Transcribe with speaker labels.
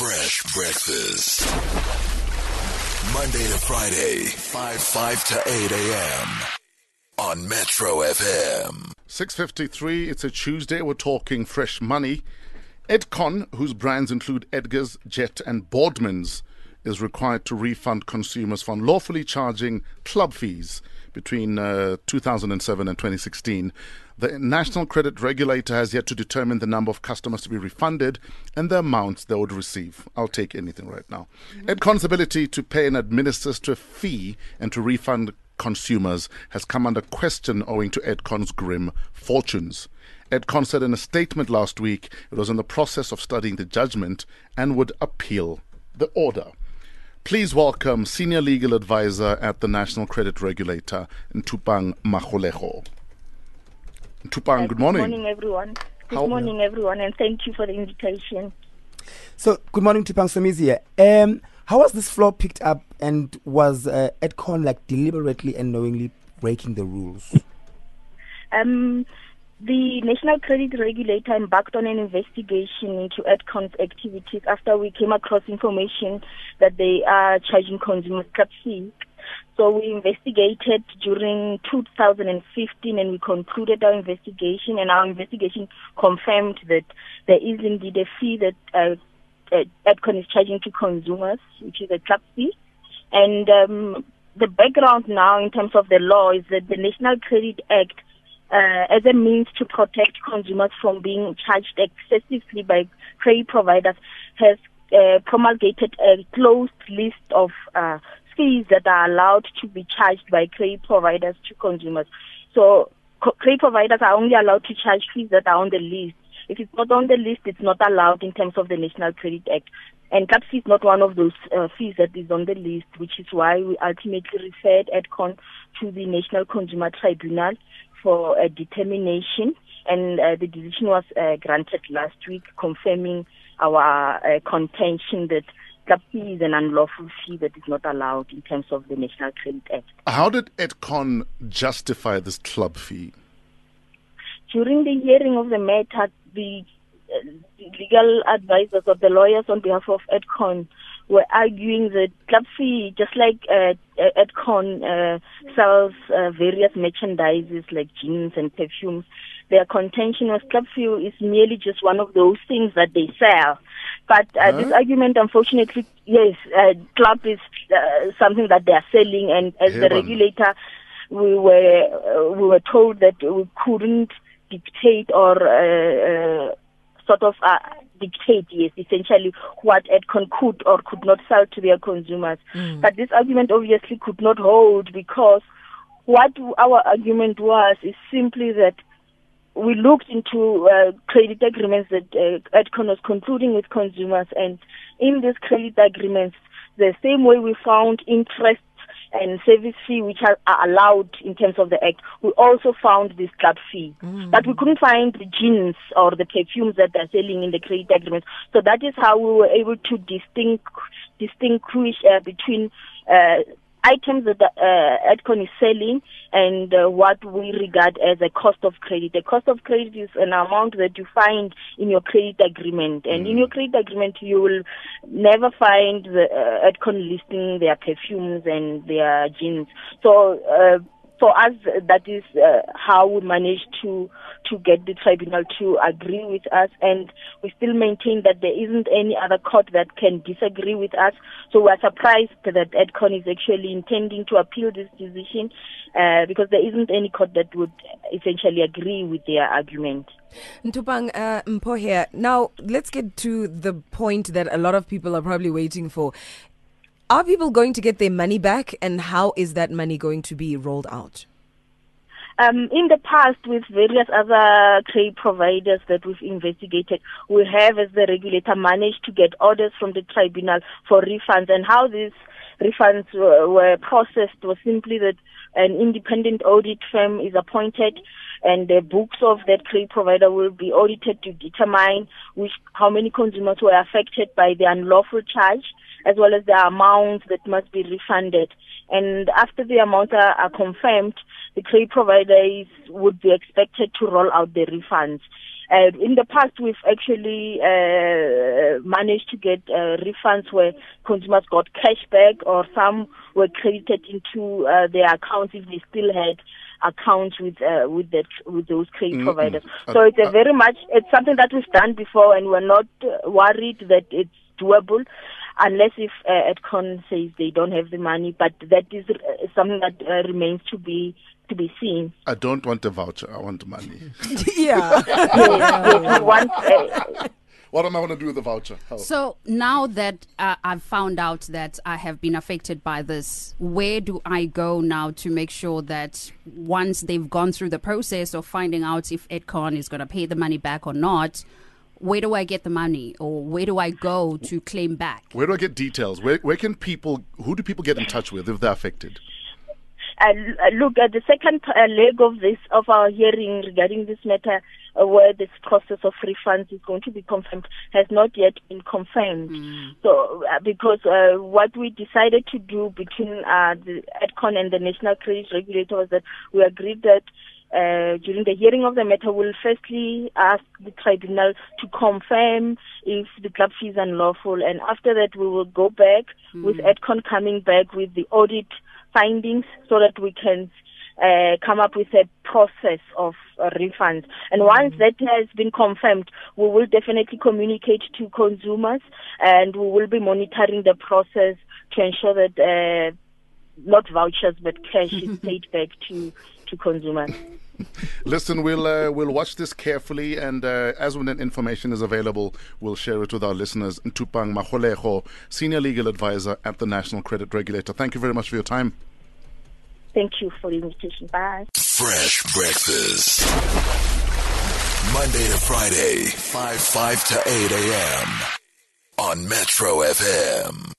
Speaker 1: Fresh breakfast. Monday to Friday, 5 5 to 8 a.m. on Metro FM.
Speaker 2: 6.53, it's a Tuesday. We're talking fresh money. Edcon, whose brands include Edgars, Jet, and Boardmans, is required to refund consumers for unlawfully charging club fees between uh, 2007 and 2016. The National Credit Regulator has yet to determine the number of customers to be refunded and the amounts they would receive. I'll take anything right now. Mm-hmm. Edcon's ability to pay and administer a fee and to refund consumers has come under question owing to Edcon's grim fortunes. Edcon said in a statement last week it was in the process of studying the judgment and would appeal the order. Please welcome Senior Legal Advisor at the National Credit Regulator, Ntupang Magolego. Ntupang, good morning.
Speaker 3: Good morning, everyone. Good How, morning, everyone, and thank you for the invitation.
Speaker 4: So, good morning, Tupang Samizia. Um, how was this floor picked up, and was uh, Edcon like deliberately and knowingly breaking the rules?
Speaker 3: Um, the National Credit Regulator embarked on an investigation into Edcon's activities after we came across information that they are charging consumers club fees. So we investigated during 2015 and we concluded our investigation and our investigation confirmed that there is indeed a fee that uh, Edcon is charging to consumers, which is a club fee. And um, the background now in terms of the law is that the National Credit Act uh, as a means to protect consumers from being charged excessively by credit providers, has uh, promulgated a closed list of uh, fees that are allowed to be charged by credit providers to consumers. So credit providers are only allowed to charge fees that are on the list. If it's not on the list, it's not allowed in terms of the National Credit Act. And CAP fee is not one of those uh, fees that is on the list, which is why we ultimately referred EDCON to the National Consumer Tribunal for a determination, and uh, the decision was uh, granted last week, confirming our uh, contention that club fee is an unlawful fee that is not allowed in terms of the National Credit Act.
Speaker 2: How did EDCON justify this club fee?
Speaker 3: During the hearing of the matter, the uh, legal advisors of the lawyers on behalf of EDCON were arguing that Club Fee, just like uh, Edcon uh, sells uh, various merchandises like jeans and perfumes, their contention was Club Fee is merely just one of those things that they sell. But uh, huh? this argument, unfortunately, yes, uh, Club is uh, something that they are selling, and as the regulator, we were uh, we were told that we couldn't dictate or uh, uh, sort of uh, dictate, yes, essentially what Edcon could or could not sell to their consumers. Mm. But this argument obviously could not hold because what our argument was is simply that we looked into uh, credit agreements that uh, Edcon was concluding with consumers, and in these credit agreements, the same way we found interest and service fee which are, are, allowed in terms of the act. We also found this club fee, mm. but we couldn't find the jeans or the perfumes that they're selling in the credit agreement. So that is how we were able to distinct, distinguish uh, between uh, items that uh, Edcon is selling and uh, what we regard as a cost of credit. The cost of credit is an amount that you find in your credit agreement, and mm. in your credit agreement you will never find the uh, Edcon listing their perfumes and their jeans. So uh, for us, that is uh, how we managed to to get the tribunal to agree with us, and we still maintain that there isn't any other court that can disagree with us. So we are surprised that Edcon is actually intending to appeal this decision uh, because there isn't any court that would essentially agree with their argument.
Speaker 5: Ntupang uh, Mpo here. Now, let's get to the point that a lot of people are probably waiting for. Are people going to get their money back, and how is that money going to be rolled out?
Speaker 3: Um, in the past, with various other trade providers that we've investigated, we have, as the regulator, managed to get orders from the tribunal for refunds. And how these refunds were, were processed was simply that an independent audit firm is appointed and the books of that credit provider will be audited to determine which how many consumers were affected by the unlawful charge as well as the amounts that must be refunded. And after the amounts are, are confirmed, the trade providers would be expected to roll out the refunds. Uh, in the past, we've actually uh, managed to get uh, refunds where consumers got cash back or some were credited into uh, their accounts if they still had accounts with uh, with that with those credit
Speaker 2: Mm-mm.
Speaker 3: providers.
Speaker 2: Uh,
Speaker 3: So it's a
Speaker 2: uh,
Speaker 3: very much it's something that we've done before, and we're not uh, worried that it's doable, unless if uh, Edcon says they don't have the money. But that is uh, something that uh, remains to be to be seen.
Speaker 2: I don't want a voucher. I want money.
Speaker 5: yeah.
Speaker 3: yes, yes, want. Uh,
Speaker 2: what am I going to do with the voucher? How?
Speaker 6: So now that uh, I've found out that I have been affected by this, where do I go now to make sure that once they've gone through the process of finding out if Edcon is going to pay the money back or not, where do I get the money or where do I go to claim back?
Speaker 2: Where do I get details? Where where can people? Who do people get in touch with if they're affected?
Speaker 3: uh, look at the second uh, leg of this of our hearing regarding this matter, uh, where this process of refunds is going to be confirmed, has not yet been confirmed. So, uh, because uh, what we decided to do between uh, the EDCON and the National Credit Regulator was that we agreed that. Uh, during the hearing of the matter, we'll firstly ask the tribunal to confirm if the club fee is unlawful, and after that, we will go back with Edcon coming back with the audit findings so that we can uh, come up with a process of uh, refunds. And once that has been confirmed, we will definitely communicate to consumers and we will be monitoring the process to ensure that uh, not vouchers but cash is paid back to, to consumers.
Speaker 2: Listen, we'll uh, we'll watch this carefully, and uh, as when that information is available, we'll share it with our listeners. Ntupang Magolego, senior legal advisor at the National Credit Regulator. Thank you very much for your time.
Speaker 3: Thank you for the invitation. Bye.
Speaker 1: Fresh breakfast. Monday to Friday, 5 5 to 8 a.m. on Metro FM.